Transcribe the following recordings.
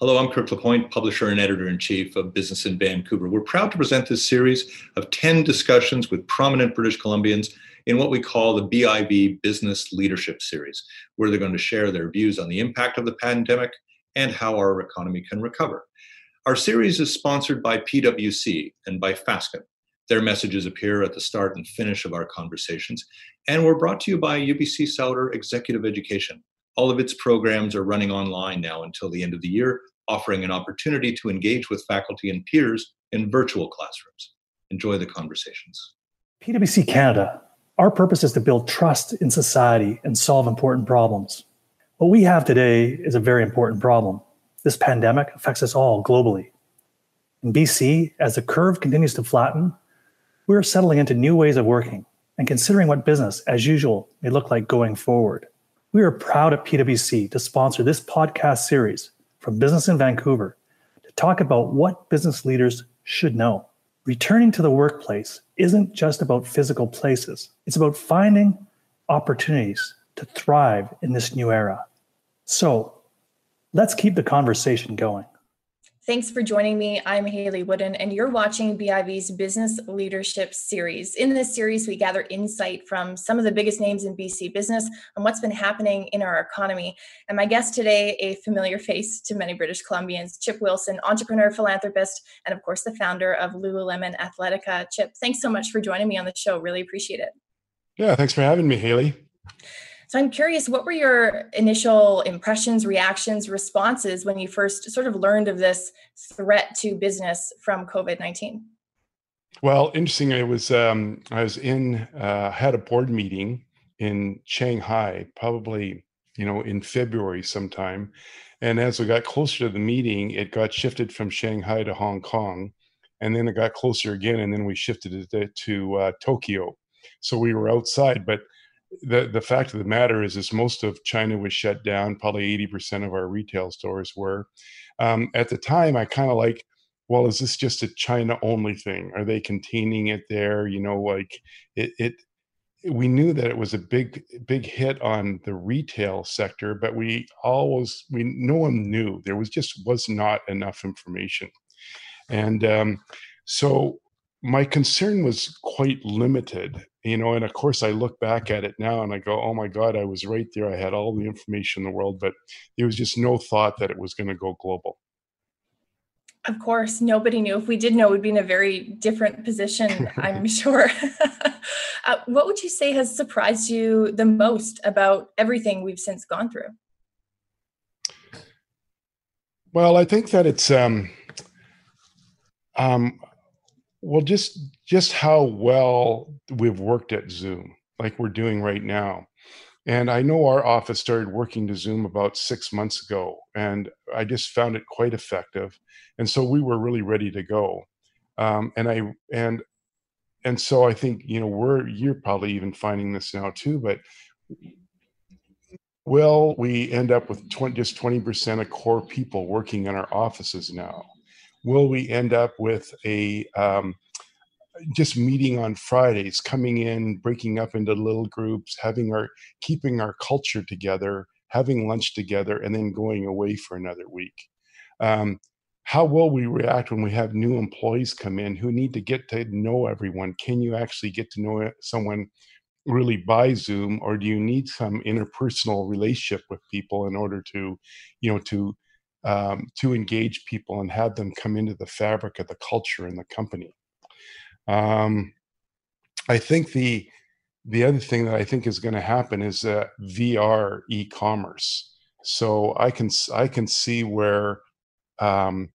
Hello, I'm Kirk LaPointe, publisher and editor in chief of Business in Vancouver. We're proud to present this series of 10 discussions with prominent British Columbians in what we call the BIV Business Leadership Series, where they're going to share their views on the impact of the pandemic and how our economy can recover. Our series is sponsored by PwC and by Fasken. Their messages appear at the start and finish of our conversations, and we're brought to you by UBC Sauder Executive Education, all of its programs are running online now until the end of the year, offering an opportunity to engage with faculty and peers in virtual classrooms. Enjoy the conversations. PwC Canada, our purpose is to build trust in society and solve important problems. What we have today is a very important problem. This pandemic affects us all globally. In BC, as the curve continues to flatten, we're settling into new ways of working and considering what business as usual may look like going forward. We are proud at PwC to sponsor this podcast series from Business in Vancouver to talk about what business leaders should know. Returning to the workplace isn't just about physical places, it's about finding opportunities to thrive in this new era. So let's keep the conversation going. Thanks for joining me. I'm Haley Woodin, and you're watching BIV's Business Leadership Series. In this series, we gather insight from some of the biggest names in BC business on what's been happening in our economy. And my guest today, a familiar face to many British Columbians, Chip Wilson, entrepreneur, philanthropist, and of course, the founder of Lululemon Athletica. Chip, thanks so much for joining me on the show. Really appreciate it. Yeah, thanks for having me, Haley. So I'm curious, what were your initial impressions, reactions, responses when you first sort of learned of this threat to business from COVID 19? Well, interesting. It was um, I was in uh, had a board meeting in Shanghai, probably you know in February sometime, and as we got closer to the meeting, it got shifted from Shanghai to Hong Kong, and then it got closer again, and then we shifted it to, to uh, Tokyo. So we were outside, but the the fact of the matter is is most of China was shut down. Probably eighty percent of our retail stores were. Um, at the time, I kind of like, well, is this just a China only thing? Are they containing it there? You know, like it. it we knew that it was a big big hit on the retail sector but we always we no one knew there was just was not enough information and um, so my concern was quite limited you know and of course i look back at it now and i go oh my god i was right there. I had all the information in the world but there was just no thought that it was going to go global. Of course nobody knew. If we did know we'd be in a very different position i'm sure. Uh, what would you say has surprised you the most about everything we've since gone through? Well i think that it's um um well, just just how well we've worked at Zoom, like we're doing right now. And I know our office started working to Zoom about six months ago, and I just found it quite effective. And so we were really ready to go. Um, and I and and so I think you know we're you're probably even finding this now too, but will we end up with 20, just 20% of core people working in our offices now? Will we end up with a um, just meeting on Fridays, coming in, breaking up into little groups, having our keeping our culture together, having lunch together, and then going away for another week. Um, how will we react when we have new employees come in who need to get to know everyone? Can you actually get to know someone really by Zoom, or do you need some interpersonal relationship with people in order to, you know, to um, to engage people and have them come into the fabric of the culture in the company. Um, I think the the other thing that I think is going to happen is uh, VR e-commerce. So I can I can see where um,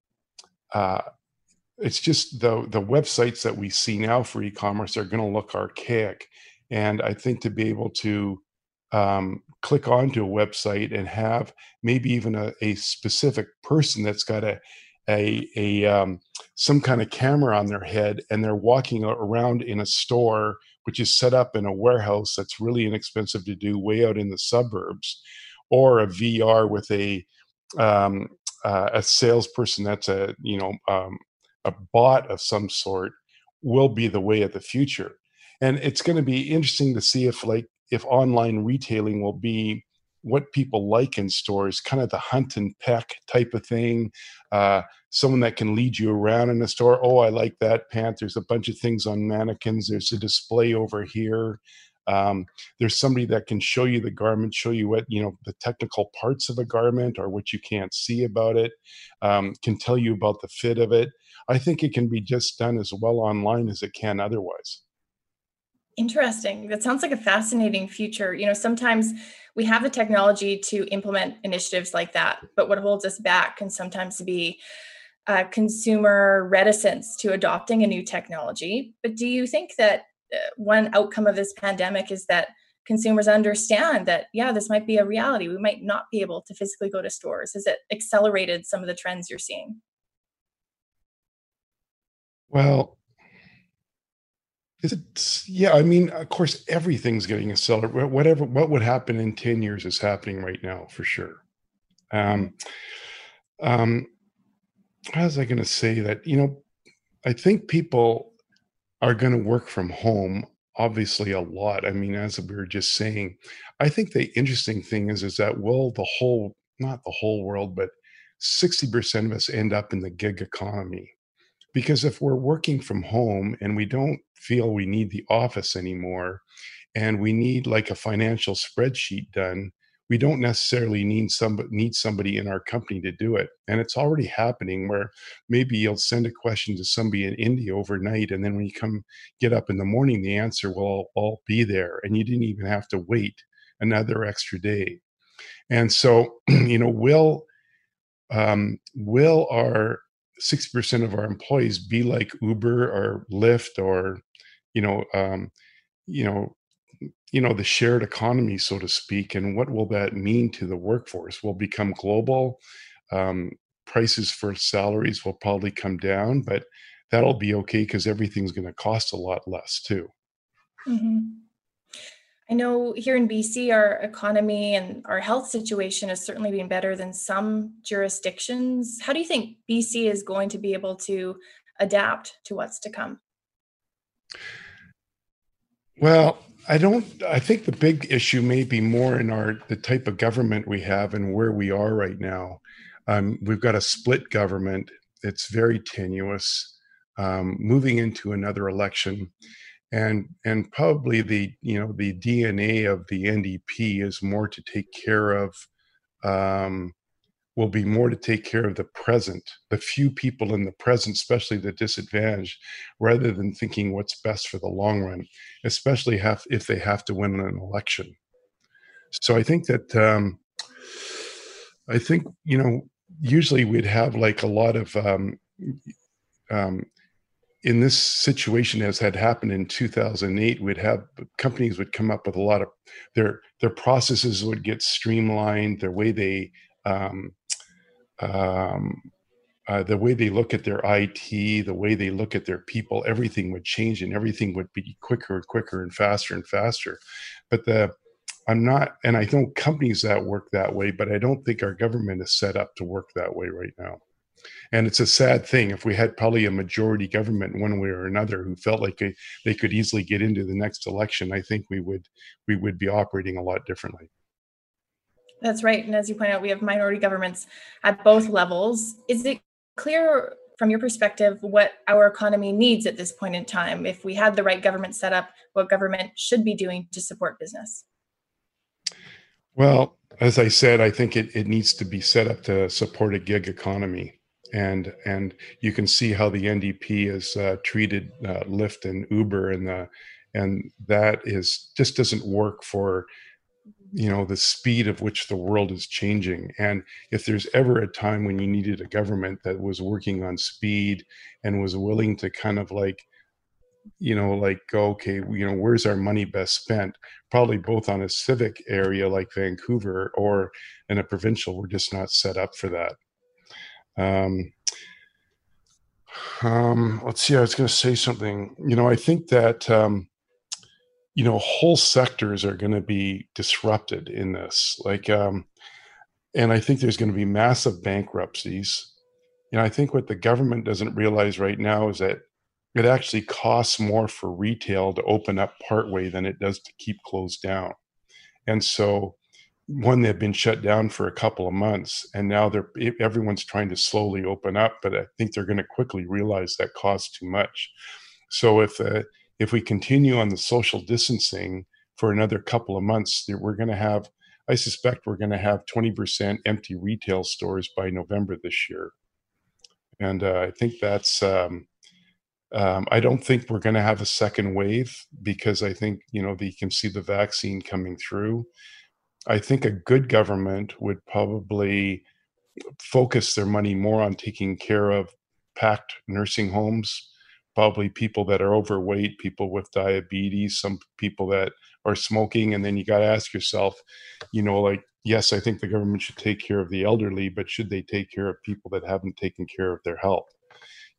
uh, it's just the the websites that we see now for e-commerce are going to look archaic, and I think to be able to um, click onto a website and have maybe even a, a specific person that's got a a, a um, some kind of camera on their head and they're walking around in a store which is set up in a warehouse that's really inexpensive to do way out in the suburbs or a vr with a um, uh, a salesperson that's a you know um, a bot of some sort will be the way of the future. And it's going to be interesting to see if like if online retailing will be what people like in stores, kind of the hunt and peck type of thing. Uh, someone that can lead you around in the store. Oh, I like that pant. There's a bunch of things on mannequins. There's a display over here. Um, there's somebody that can show you the garment, show you what you know the technical parts of a garment or what you can't see about it. Um, can tell you about the fit of it. I think it can be just done as well online as it can otherwise. Interesting. That sounds like a fascinating future. You know, sometimes we have the technology to implement initiatives like that, but what holds us back can sometimes be uh, consumer reticence to adopting a new technology. But do you think that uh, one outcome of this pandemic is that consumers understand that, yeah, this might be a reality? We might not be able to physically go to stores. Has it accelerated some of the trends you're seeing? Well, it's yeah. I mean, of course, everything's getting accelerated. Whatever, what would happen in ten years is happening right now for sure. Um, um, how was I going to say that? You know, I think people are going to work from home obviously a lot. I mean, as we were just saying, I think the interesting thing is is that will the whole not the whole world, but 60% of us end up in the gig economy. Because if we're working from home and we don't feel we need the office anymore and we need like a financial spreadsheet done, we don't necessarily need somebody need somebody in our company to do it. And it's already happening where maybe you'll send a question to somebody in India overnight, and then when you come get up in the morning, the answer will all be there, and you didn't even have to wait another extra day. And so, you know, will um, will our 60% of our employees be like Uber or Lyft or, you know, um, you know, you know, the shared economy, so to speak, and what will that mean to the workforce? Will become global. Um, prices for salaries will probably come down, but that'll be okay because everything's going to cost a lot less too. Mm-hmm. I know here in BC, our economy and our health situation has certainly been better than some jurisdictions. How do you think BC is going to be able to adapt to what's to come? Well, I don't. I think the big issue may be more in our the type of government we have and where we are right now. Um, we've got a split government. It's very tenuous. Um, moving into another election, and and probably the you know the DNA of the NDP is more to take care of um, will be more to take care of the present, the few people in the present, especially the disadvantaged, rather than thinking what's best for the long run, especially have, if they have to win an election. So I think that um, I think you know usually we'd have like a lot of um, um, in this situation as had happened in 2008 we'd have companies would come up with a lot of their their processes would get streamlined their way they um, um, uh, the way they look at their IT, the way they look at their people, everything would change and everything would be quicker and quicker and faster and faster. But the I'm not, and I know companies that work that way, but I don't think our government is set up to work that way right now. And it's a sad thing. If we had probably a majority government one way or another who felt like they, they could easily get into the next election, I think we would we would be operating a lot differently. That's right. And as you point out, we have minority governments at both levels. Is it clear from your perspective what our economy needs at this point in time? If we had the right government set up, what government should be doing to support business? Well, as I said, I think it, it needs to be set up to support a gig economy. And and you can see how the NDP has uh, treated uh, Lyft and Uber, and the and that is just doesn't work for you know the speed of which the world is changing. And if there's ever a time when you needed a government that was working on speed and was willing to kind of like you know like go okay you know where's our money best spent? Probably both on a civic area like vancouver or in a provincial we're just not set up for that um um let's see i was going to say something. You know i think that um you know whole sectors are going to be disrupted in this. Like um and i think there's going to be massive bankruptcies. And i think what the government doesn't realize right now is that it actually costs more for retail to open up partway than it does to keep closed down. And so one they've been shut down for a couple of months and now they're everyone's trying to slowly open up but i think they're going to quickly realize that costs too much so if uh, if we continue on the social distancing for another couple of months we're going to have i suspect we're going to have 20% empty retail stores by november this year and uh, i think that's um, um, I don't think we're going to have a second wave because I think you know they can see the vaccine coming through. I think a good government would probably focus their money more on taking care of packed nursing homes, probably people that are overweight, people with diabetes, some people that are smoking. And then you got to ask yourself, you know, like, yes, I think the government should take care of the elderly, but should they take care of people that haven't taken care of their health?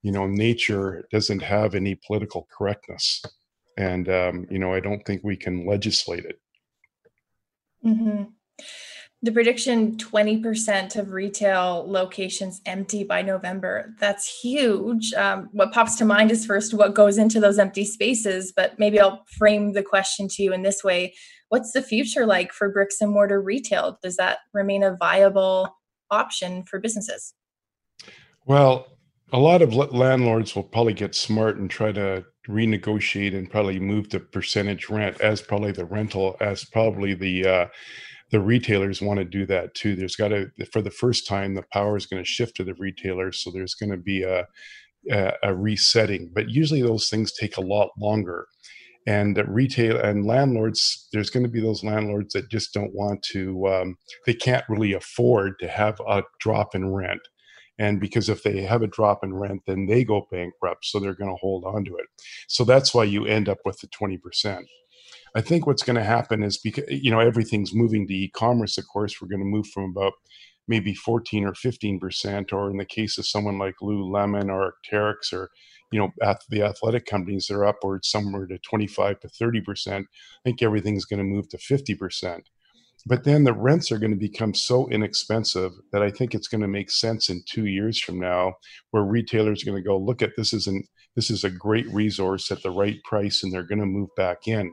You know, nature doesn't have any political correctness. And, um, you know, I don't think we can legislate it. Mm-hmm. The prediction 20% of retail locations empty by November. That's huge. Um, what pops to mind is first what goes into those empty spaces, but maybe I'll frame the question to you in this way What's the future like for bricks and mortar retail? Does that remain a viable option for businesses? Well, a lot of landlords will probably get smart and try to renegotiate and probably move to percentage rent as probably the rental as probably the uh, the retailers want to do that too. There's got to for the first time the power is going to shift to the retailers, so there's going to be a, a, a resetting. But usually those things take a lot longer. And retail and landlords, there's going to be those landlords that just don't want to. Um, they can't really afford to have a drop in rent and because if they have a drop in rent then they go bankrupt so they're going to hold on to it. So that's why you end up with the 20% i think what's going to happen is because you know everything's moving to e-commerce of course we're going to move from about maybe 14 or 15% or in the case of someone like lululemon or Arc'teryx or you know the athletic companies that are upwards somewhere to 25 to 30% i think everything's going to move to 50% but then the rents are going to become so inexpensive that I think it's going to make sense in two years from now, where retailers are going to go look at this is an this is a great resource at the right price, and they're going to move back in.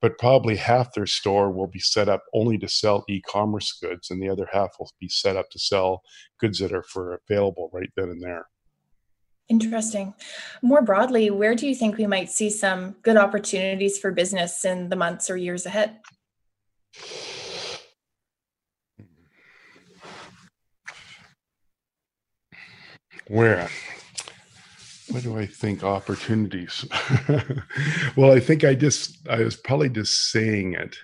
But probably half their store will be set up only to sell e-commerce goods, and the other half will be set up to sell goods that are for available right then and there. Interesting. More broadly, where do you think we might see some good opportunities for business in the months or years ahead? Where what do I think opportunities? well, I think I just I was probably just saying it.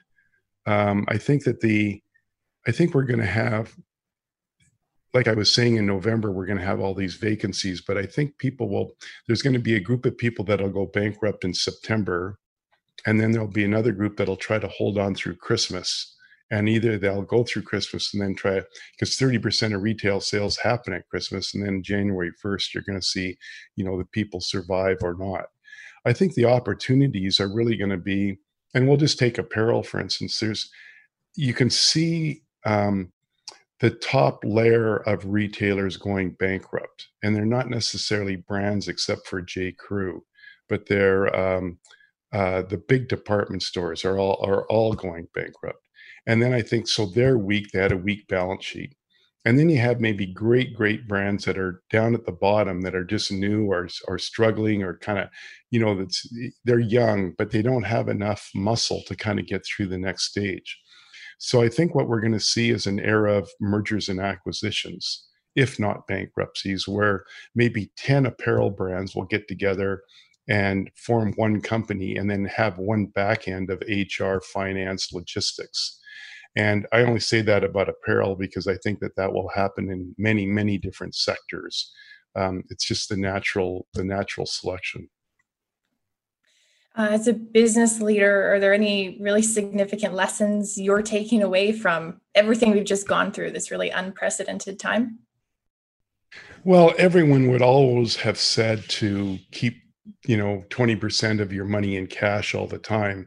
Um, I think that the I think we're going to have like I was saying in November, we're going to have all these vacancies, but I think people will, there's going to be a group of people that'll go bankrupt in September. And then there'll be another group that'll try to hold on through Christmas and either they'll go through Christmas and then try because 30% of retail sales happen at Christmas and then January 1st you're going to see you know the people survive or not. I think the opportunities are really going to be and we'll just take apparel for instance there's you can see um, the top layer of retailers going bankrupt and they're not necessarily brands except for J Crew but they're um, uh, the big department stores are all are all going bankrupt and then I think so they're weak. They had a weak balance sheet. And then you have maybe great, great brands that are down at the bottom that are just new or or struggling or kind of, you know, that's eh, they're young, but they don't have enough muscle to kind of get through the next stage. So I think what we're going to see is an era of mergers and acquisitions, if not bankruptcies, where maybe 10 apparel brands will get together and form one company and then have one back end of HR, finance, logistics and I only say that about apparel because I think that that will happen in many, many different sectors. Um, it's just the natural, the natural selection. Uh, as a business leader, are there any really significant lessons you're taking away from everything we've just gone through this really unprecedented time? Well, everyone would always have said to keep you know 20% of your money in cash all the time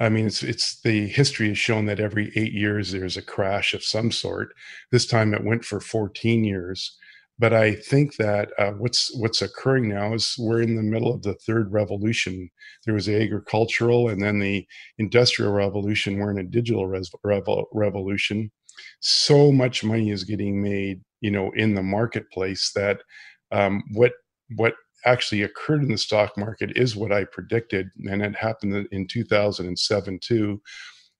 i mean it's it's the history has shown that every 8 years there's a crash of some sort this time it went for 14 years but I think that uh, what's what's occurring now is we're in the middle of the third revolution. There was the agricultural, and then the industrial revolution. We're in a digital res- revo- revolution. So much money is getting made, you know, in the marketplace that um, what what actually occurred in the stock market is what I predicted, and it happened in 2007 too.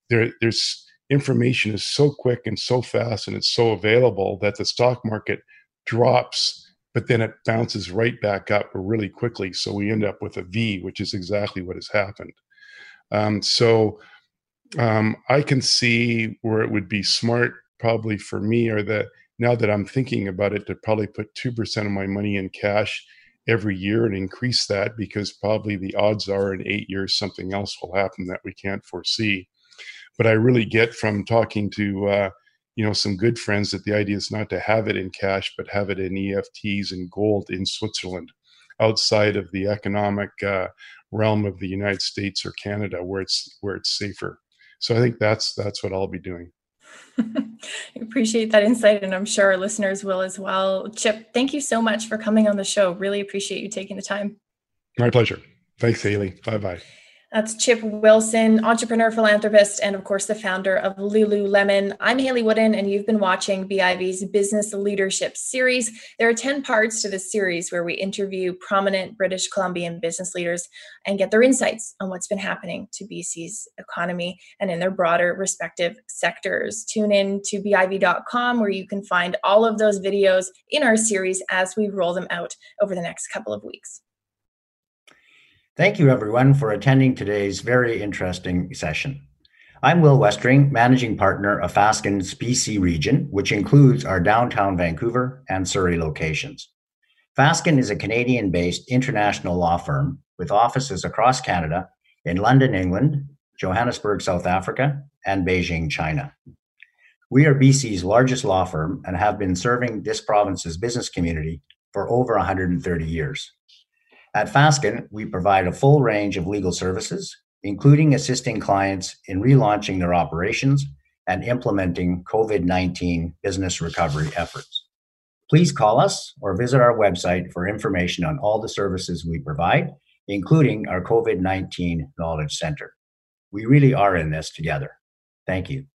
There, there's information is so quick and so fast, and it's so available that the stock market drops, but then it bounces right back up really quickly. So we end up with a V, which is exactly what has happened. Um, so um, I can see where it would be smart, probably for me, or that now that I'm thinking about it, to probably put 2% of my money in cash every year and increase that because probably the odds are in eight years something else will happen that we can't foresee. But I really get from talking to uh, you know some good friends that the idea is not to have it in cash but have it in EFTs and gold in Switzerland, outside of the economic uh, realm of the United States or Canada where it's where it's safer. So I think that's that's what I'll be doing. appreciate that insight, and I'm sure our listeners will as well. Chip, thank you so much for coming on the show. Really appreciate you taking the time. My pleasure. Thanks, Haley. Bye bye. That's Chip Wilson, entrepreneur, philanthropist, and of course, the founder of Lululemon. I'm Haley Woodin, and you've been watching BIV's Business Leadership Series. There are 10 parts to this series where we interview prominent British Columbian business leaders and get their insights on what's been happening to BC's economy and in their broader respective sectors. Tune in to BIV.com where you can find all of those videos in our series as we roll them out over the next couple of weeks. Thank you, everyone, for attending today's very interesting session. I'm Will Westeringh, Managing Partner of Fasken's BC region, which includes our downtown Vancouver and Surrey locations. Fasken is a Canadian based international law firm with offices across Canada in London, England, Johannesburg, South Africa, and Beijing, China. We are BC's largest law firm and have been serving this province's business community for over 130 years. At Fasken, we provide a full range of legal services, including assisting clients in relaunching their operations and implementing COVID 19 business recovery efforts. Please call us or visit our website for information on all the services we provide, including our COVID 19 Knowledge Center. We really are in this together. Thank you.